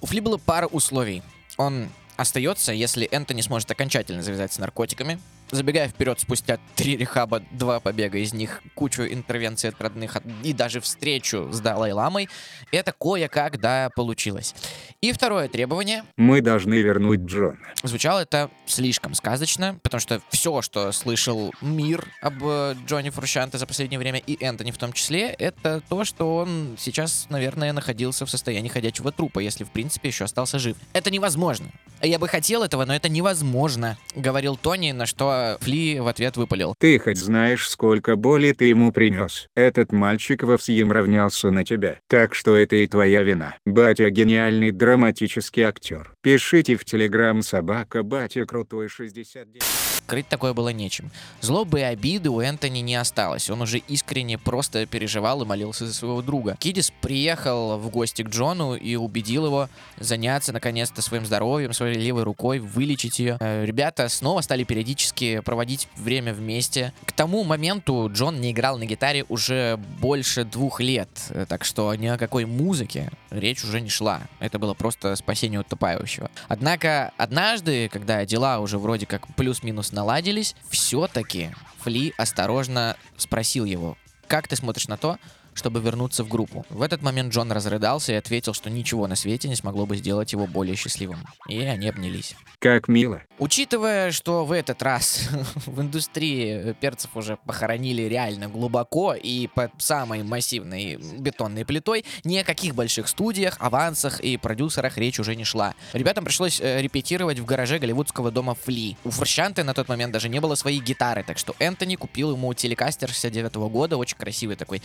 У Фли было пара условий. Он остается, если Энтони сможет окончательно завязать с наркотиками. Забегая вперед, спустя три рехаба, два побега из них, кучу интервенций от родных и даже встречу с Далай-Ламой, это кое-как, да, получилось. И второе требование, Мы должны вернуть Джона. звучало это слишком сказочно, потому что все, что слышал мир об э, Джонни Фрущанте за последнее время, и Энтони в том числе, это то, что он сейчас, наверное, находился в состоянии ходячего трупа, если, в принципе, еще остался жив. Это невозможно. Я бы хотел этого, но это невозможно, говорил Тони, на что Фли в ответ выпалил. Ты хоть знаешь, сколько боли ты ему принес. Этот мальчик во всем равнялся на тебя. Так что это и твоя вина. Батя гениальный драматический актер. Пишите в телеграм собака батя крутой 69. Крыть такое было нечем. Злобы и обиды у Энтони не осталось. Он уже искренне просто переживал и молился за своего друга. Кидис приехал в гости к Джону и убедил его заняться наконец-то своим здоровьем, своей левой рукой, вылечить ее. Э, Ребята снова стали периодически проводить время вместе. К тому моменту Джон не играл на гитаре уже больше двух лет, э, так что ни о какой музыке речь уже не шла. Это было просто спасение утопающего. Однако однажды, когда дела уже вроде как плюс-минус наладились, все-таки Фли осторожно спросил его, как ты смотришь на то, чтобы вернуться в группу. В этот момент Джон разрыдался и ответил, что ничего на свете не смогло бы сделать его более счастливым. И они обнялись. Как мило. Учитывая, что в этот раз [LAUGHS] в индустрии перцев уже похоронили реально глубоко и под самой массивной бетонной плитой, ни о каких больших студиях, авансах и продюсерах речь уже не шла. Ребятам пришлось э, репетировать в гараже голливудского дома Фли. У Форшанты на тот момент даже не было своей гитары, так что Энтони купил ему телекастер 69 года, очень красивый такой,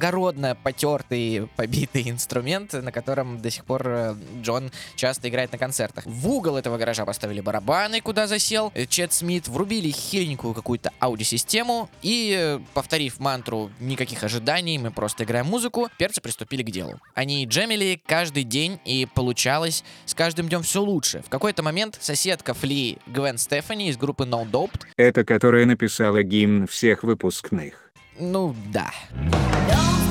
благородно потертый, побитый инструмент, на котором до сих пор э, Джон часто играет на концертах. В угол этого гаража поставили барабаны, куда засел Чет Смит, врубили хиленькую какую-то аудиосистему и, э, повторив мантру «никаких ожиданий, мы просто играем музыку», перцы приступили к делу. Они джемили каждый день, и получалось с каждым днем все лучше. В какой-то момент соседка Фли Гвен Стефани из группы No Doped, Это которая написала гимн всех выпускных. Ну да, Don't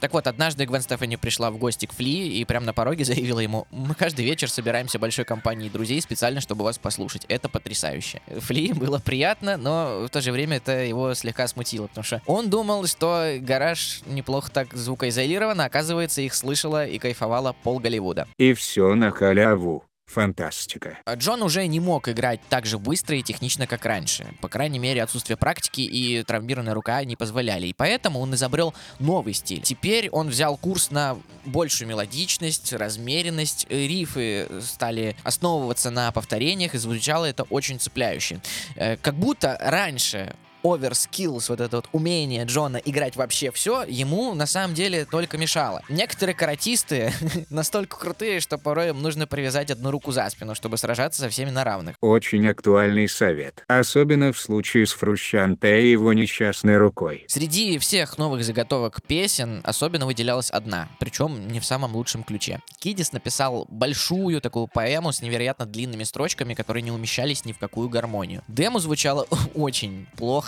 Так вот, однажды Гвен Стефани пришла в гости к Фли и прямо на пороге [LAUGHS] заявила ему, мы каждый вечер собираемся большой компанией друзей специально, чтобы вас послушать. Это потрясающе. Фли было приятно, но в то же время это его слегка смутило, потому что он думал, что гараж неплохо так звукоизолирован, а оказывается, их слышала и кайфовала пол Голливуда. И все на халяву. Фантастика. А Джон уже не мог играть так же быстро и технично, как раньше. По крайней мере, отсутствие практики и травмированная рука не позволяли. И поэтому он изобрел новый стиль. Теперь он взял курс на большую мелодичность, размеренность. э, Рифы стали основываться на повторениях, и звучало это очень цепляюще. Э, Как будто раньше overskills, вот это вот умение Джона играть вообще все, ему на самом деле только мешало. Некоторые каратисты [LAUGHS] настолько крутые, что порой им нужно привязать одну руку за спину, чтобы сражаться со всеми на равных. Очень актуальный совет. Особенно в случае с Фрущанте и его несчастной рукой. Среди всех новых заготовок песен особенно выделялась одна, причем не в самом лучшем ключе. Кидис написал большую такую поэму с невероятно длинными строчками, которые не умещались ни в какую гармонию. Демо звучало [LAUGHS] очень плохо,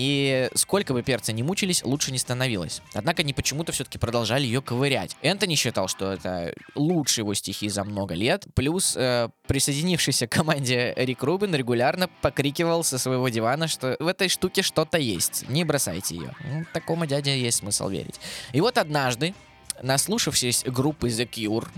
И сколько бы перцы не мучились, лучше не становилось. Однако они почему-то все-таки продолжали ее ковырять. Энтони считал, что это лучшие его стихи за много лет. Плюс э, присоединившийся к команде Рик Рубин регулярно покрикивал со своего дивана, что в этой штуке что-то есть. Не бросайте ее. Ну, такому дяде есть смысл верить. И вот однажды, наслушавшись группы The Cure,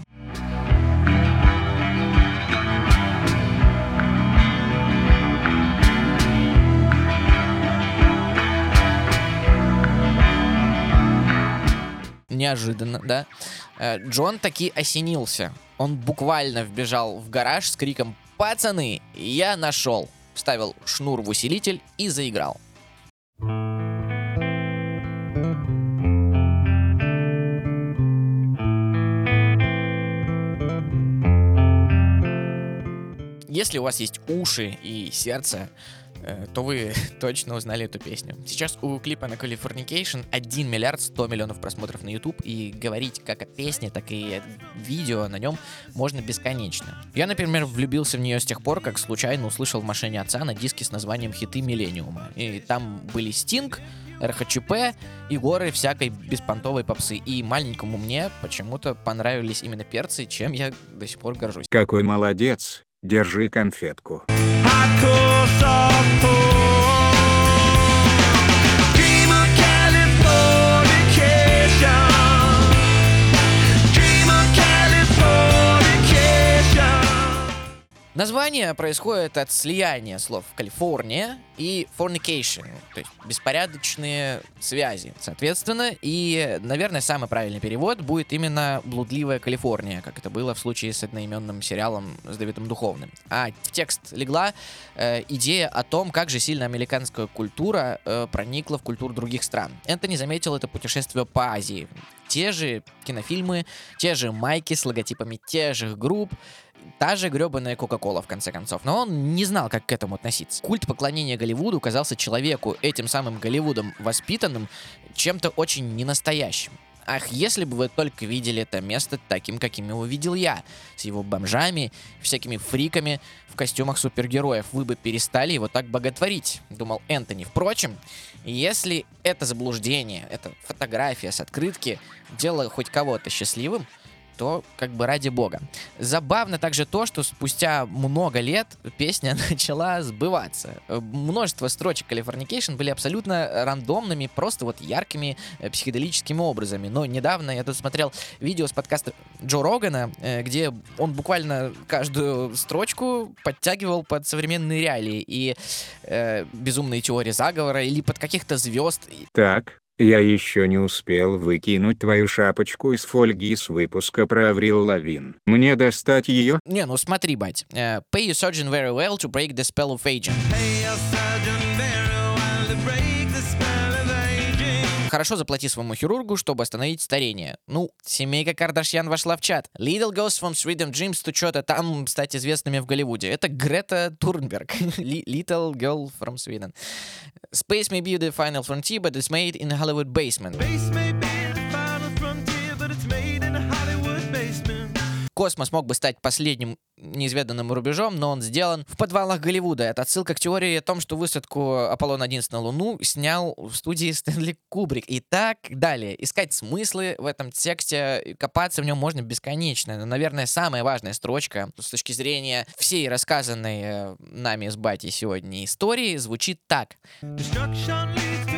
неожиданно, да, э, Джон таки осенился. Он буквально вбежал в гараж с криком «Пацаны, я нашел!» Вставил шнур в усилитель и заиграл. Если у вас есть уши и сердце, то вы [LAUGHS] точно узнали эту песню. Сейчас у клипа на Californication 1 миллиард 100 миллионов просмотров на YouTube, и говорить как о песне, так и о видео на нем можно бесконечно. Я, например, влюбился в нее с тех пор, как случайно услышал в машине отца на диске с названием «Хиты Миллениума». И там были Стинг, РХЧП и горы всякой беспонтовой попсы. И маленькому мне почему-то понравились именно перцы, чем я до сих пор горжусь. Какой молодец. Держи конфетку. Hardcore Название происходит от слияния слов Калифорния и fornication, то есть беспорядочные связи, соответственно. И, наверное, самый правильный перевод будет именно «блудливая Калифорния», как это было в случае с одноименным сериалом с Давидом Духовным. А в текст легла э, идея о том, как же сильно американская культура э, проникла в культуру других стран. Энтони заметил это путешествие по Азии. Те же кинофильмы, те же майки с логотипами тех же групп, та же гребаная Кока-Кола, в конце концов. Но он не знал, как к этому относиться. Культ поклонения Голливуду казался человеку, этим самым Голливудом воспитанным, чем-то очень ненастоящим. Ах, если бы вы только видели это место таким, каким его видел я, с его бомжами, всякими фриками в костюмах супергероев, вы бы перестали его так боготворить, думал Энтони. Впрочем, если это заблуждение, это фотография с открытки делала хоть кого-то счастливым, то как бы ради бога. Забавно также то, что спустя много лет песня [LAUGHS] начала сбываться. Множество строчек Californication были абсолютно рандомными, просто вот яркими э, психоделическими образами. Но недавно я тут смотрел видео с подкаста Джо Рогана, э, где он буквально каждую строчку подтягивал под современные реалии и э, безумные теории заговора или под каких-то звезд. Так, я еще не успел выкинуть твою шапочку из фольги с выпуска про Аврил Лавин. Мне достать ее? Не, ну смотри, бать. Э, Pay your surgeon very well to break the spell of aging. Хорошо заплати своему хирургу, чтобы остановить старение. Ну, семейка Кардашьян вошла в чат. Little Ghost from Sweden Dreams to что-то там стать известными в Голливуде. Это Грета Турнберг. [LAUGHS] Li- Little Girl from Sweden. Space may be the final frontier, but it's made in Hollywood basement. Space may be Космос мог бы стать последним неизведанным рубежом, но он сделан в подвалах Голливуда. Это отсылка к теории о том, что высадку Аполлон-11 на Луну снял в студии Стэнли Кубрик. И так далее. Искать смыслы в этом тексте, копаться в нем можно бесконечно. Но, наверное, самая важная строчка с точки зрения всей рассказанной э, нами с Батей сегодня истории звучит так. Destruction leads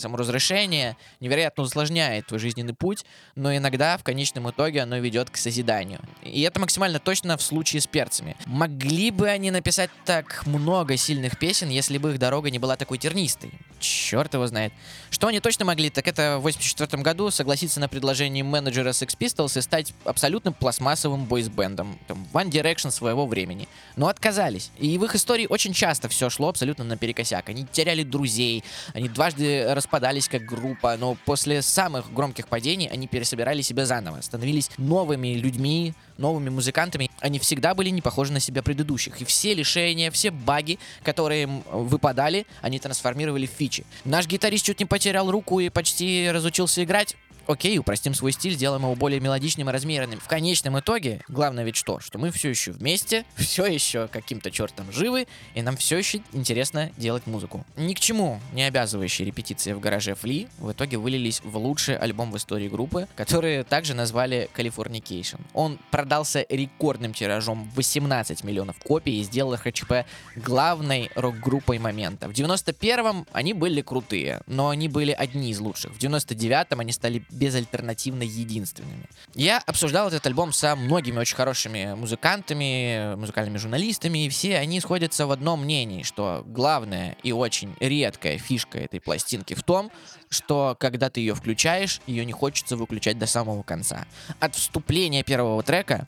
creation. саморазрешение невероятно усложняет твой жизненный путь, но иногда в конечном итоге оно ведет к созиданию. И это максимально точно в случае с перцами. Могли бы они написать так много сильных песен, если бы их дорога не была такой тернистой? Черт его знает. Что они точно могли, так это в 84 году согласиться на предложение менеджера Sex Pistols и стать абсолютно пластмассовым бойсбендом, там, One Direction своего времени. Но отказались. И в их истории очень часто все шло абсолютно наперекосяк. Они теряли друзей, они дважды распадались как группа, но после самых громких падений они пересобирали себя заново, становились новыми людьми, новыми музыкантами. Они всегда были не похожи на себя предыдущих. И все лишения, все баги, которые им выпадали, они трансформировали в фичи. Наш гитарист чуть не потерял руку и почти разучился играть. Окей, упростим свой стиль, сделаем его более мелодичным и размеренным. В конечном итоге, главное ведь что? Что мы все еще вместе, [LAUGHS] все еще каким-то чертом живы, и нам все еще интересно делать музыку. Ни к чему не обязывающие репетиции в гараже Фли в итоге вылились в лучший альбом в истории группы, который также назвали Californication. Он продался рекордным тиражом в 18 миллионов копий и сделал РХЧП главной рок-группой момента. В 91-м они были крутые, но они были одни из лучших. В 99-м они стали безальтернативно единственными. Я обсуждал этот альбом со многими очень хорошими музыкантами, музыкальными журналистами, и все они сходятся в одном мнении, что главная и очень редкая фишка этой пластинки в том, что когда ты ее включаешь, ее не хочется выключать до самого конца. От вступления первого трека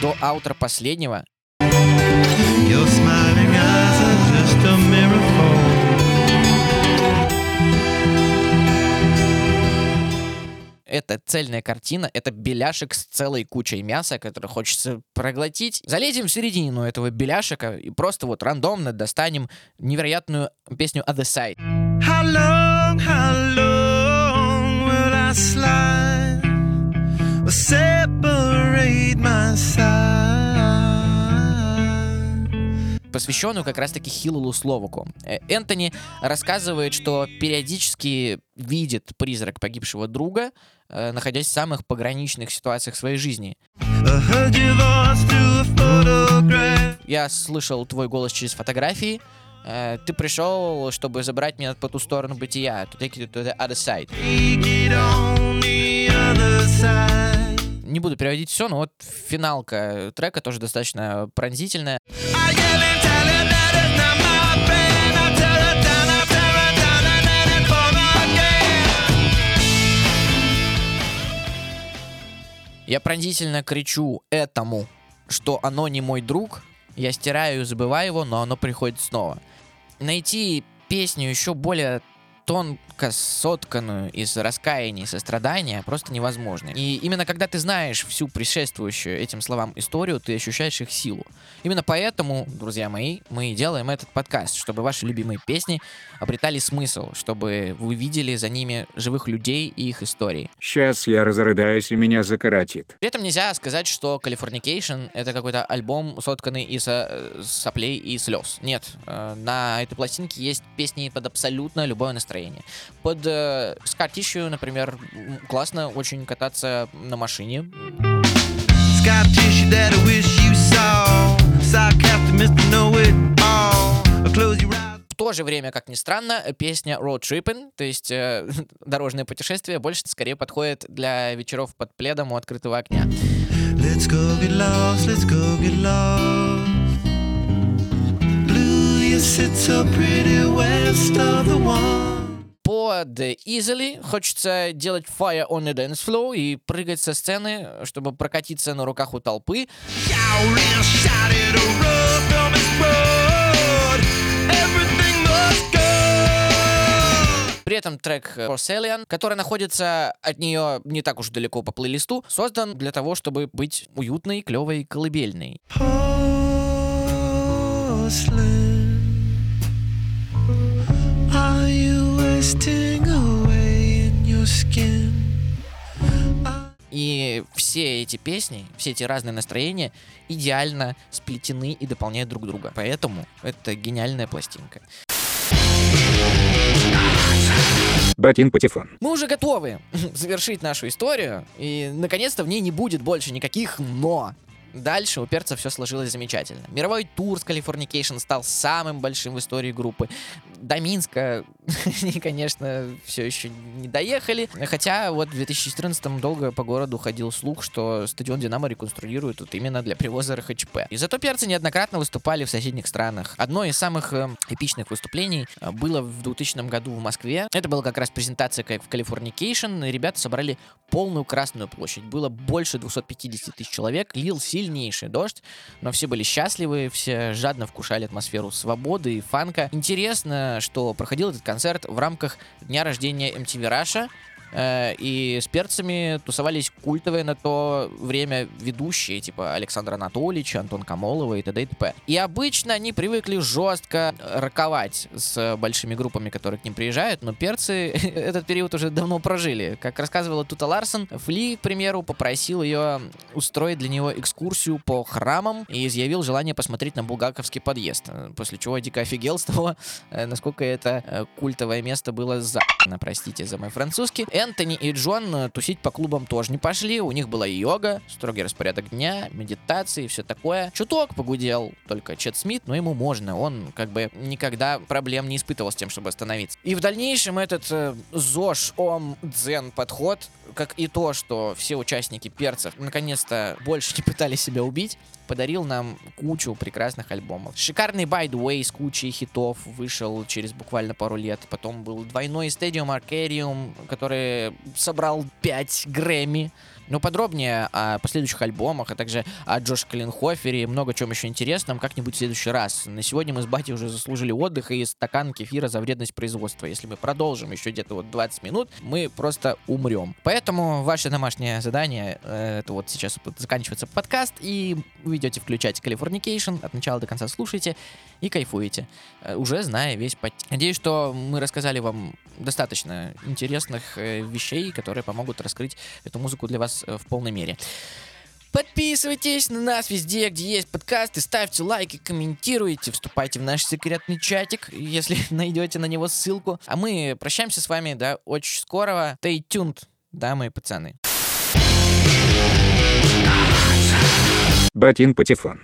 до аутра последнего just a это цельная картина, это беляшек с целой кучей мяса, который хочется проглотить. Залезем в середину этого беляшика и просто вот рандомно достанем невероятную песню Other Side. How long, how long will I slide? Will separate my side? Посвященную как раз-таки Хиллулу Словаку. Э, Энтони рассказывает, что периодически видит призрак погибшего друга, э, находясь в самых пограничных ситуациях своей жизни. Я слышал твой голос через фотографии. Э, Ты пришел, чтобы забрать меня по ту сторону бытия. To take you to the other side. It. Не буду переводить все, но вот финалка трека тоже достаточно пронзительная. Я пронзительно кричу этому, что оно не мой друг. Я стираю и забываю его, но оно приходит снова. Найти песню еще более тонко сотканную из раскаяния и сострадания просто невозможно. И именно когда ты знаешь всю предшествующую этим словам историю, ты ощущаешь их силу. Именно поэтому, друзья мои, мы и делаем этот подкаст, чтобы ваши любимые песни обретали смысл, чтобы вы видели за ними живых людей и их истории. Сейчас я разрыдаюсь и меня закоротит. При этом нельзя сказать, что Californication — это какой-то альбом, сотканный из э, соплей и слез. Нет, э, на этой пластинке есть песни под абсолютно любое настроение. Под э, Tissue, например, классно очень кататься на машине. В то же время, как ни странно, песня Road Tripping, то есть э, [LAUGHS] дорожное путешествие, больше скорее подходит для вечеров под пледом у открытого окна. Let's go get lost, let's go get lost. Blue, you sit so pretty west of the one. Под Easily хочется делать fire on the dance floor и прыгать со сцены, чтобы прокатиться на руках у толпы. При этом трек Porcelain, который находится от нее не так уж далеко по плейлисту, создан для того, чтобы быть уютной, клевой, колыбельной. Porcelain. И все эти песни, все эти разные настроения идеально сплетены и дополняют друг друга. Поэтому это гениальная пластинка. Батин Патефон. Мы уже готовы [LAUGHS] завершить нашу историю, и наконец-то в ней не будет больше никаких «но». Дальше у перца все сложилось замечательно. Мировой тур с Californication стал самым большим в истории группы. До Минска [LAUGHS] они, конечно, все еще не доехали. Хотя вот в 2014 долго по городу ходил слух, что стадион Динамо реконструируют вот именно для привоза РХЧП. И зато перцы неоднократно выступали в соседних странах. Одно из самых э, эпичных выступлений э, было в 2000 году в Москве. Это была как раз презентация как в Californication. Ребята собрали полную Красную площадь. Было больше 250 тысяч человек. Лил сильнейший дождь, но все были счастливы, все жадно вкушали атмосферу свободы и фанка. Интересно, что проходил этот концерт в рамках дня рождения MTV Раша, и с перцами тусовались культовые на то время ведущие, типа Александра Анатольевича, Антон Камолова и т.д. и т.п. И обычно они привыкли жестко роковать с большими группами, которые к ним приезжают, но перцы [LAUGHS] этот период уже давно прожили. Как рассказывала Тута Ларсон, Фли, к примеру, попросил ее устроить для него экскурсию по храмам и изъявил желание посмотреть на Булгаковский подъезд, э, после чего я дико офигел с того, э, насколько это э, культовое место было за... простите за мой французский. Энтони и Джон э, тусить по клубам тоже не пошли. У них была йога, строгий распорядок дня, медитации, все такое. Чуток погудел только Чет Смит, но ему можно. Он как бы никогда проблем не испытывал с тем, чтобы остановиться. И в дальнейшем этот э, ЗОЖ, ОМ, Дзен подход, как и то, что все участники перцев наконец-то больше не пытались себя убить, подарил нам кучу прекрасных альбомов. Шикарный By The Way с кучей хитов вышел через буквально пару лет. Потом был двойной Stadium Arcadium, который собрал 5 Грэмми. Но подробнее о последующих альбомах, а также о Джош Калинхофере и много чем еще интересном как-нибудь в следующий раз. На сегодня мы с Батей уже заслужили отдых и стакан кефира за вредность производства. Если мы продолжим еще где-то вот 20 минут, мы просто умрем. Поэтому ваше домашнее задание, э, это вот сейчас заканчивается подкаст, и вы идете включать Californication, от начала до конца слушайте и кайфуете, э, уже зная весь пот... Надеюсь, что мы рассказали вам достаточно интересных э, вещей, которые помогут раскрыть эту музыку для вас э, в полной мере. Подписывайтесь на нас везде, где есть подкасты, ставьте лайки, комментируйте, вступайте в наш секретный чатик, если [LAUGHS] найдете на него ссылку. А мы прощаемся с вами до очень скорого. Stay tuned, дамы и пацаны. Батин Патефон.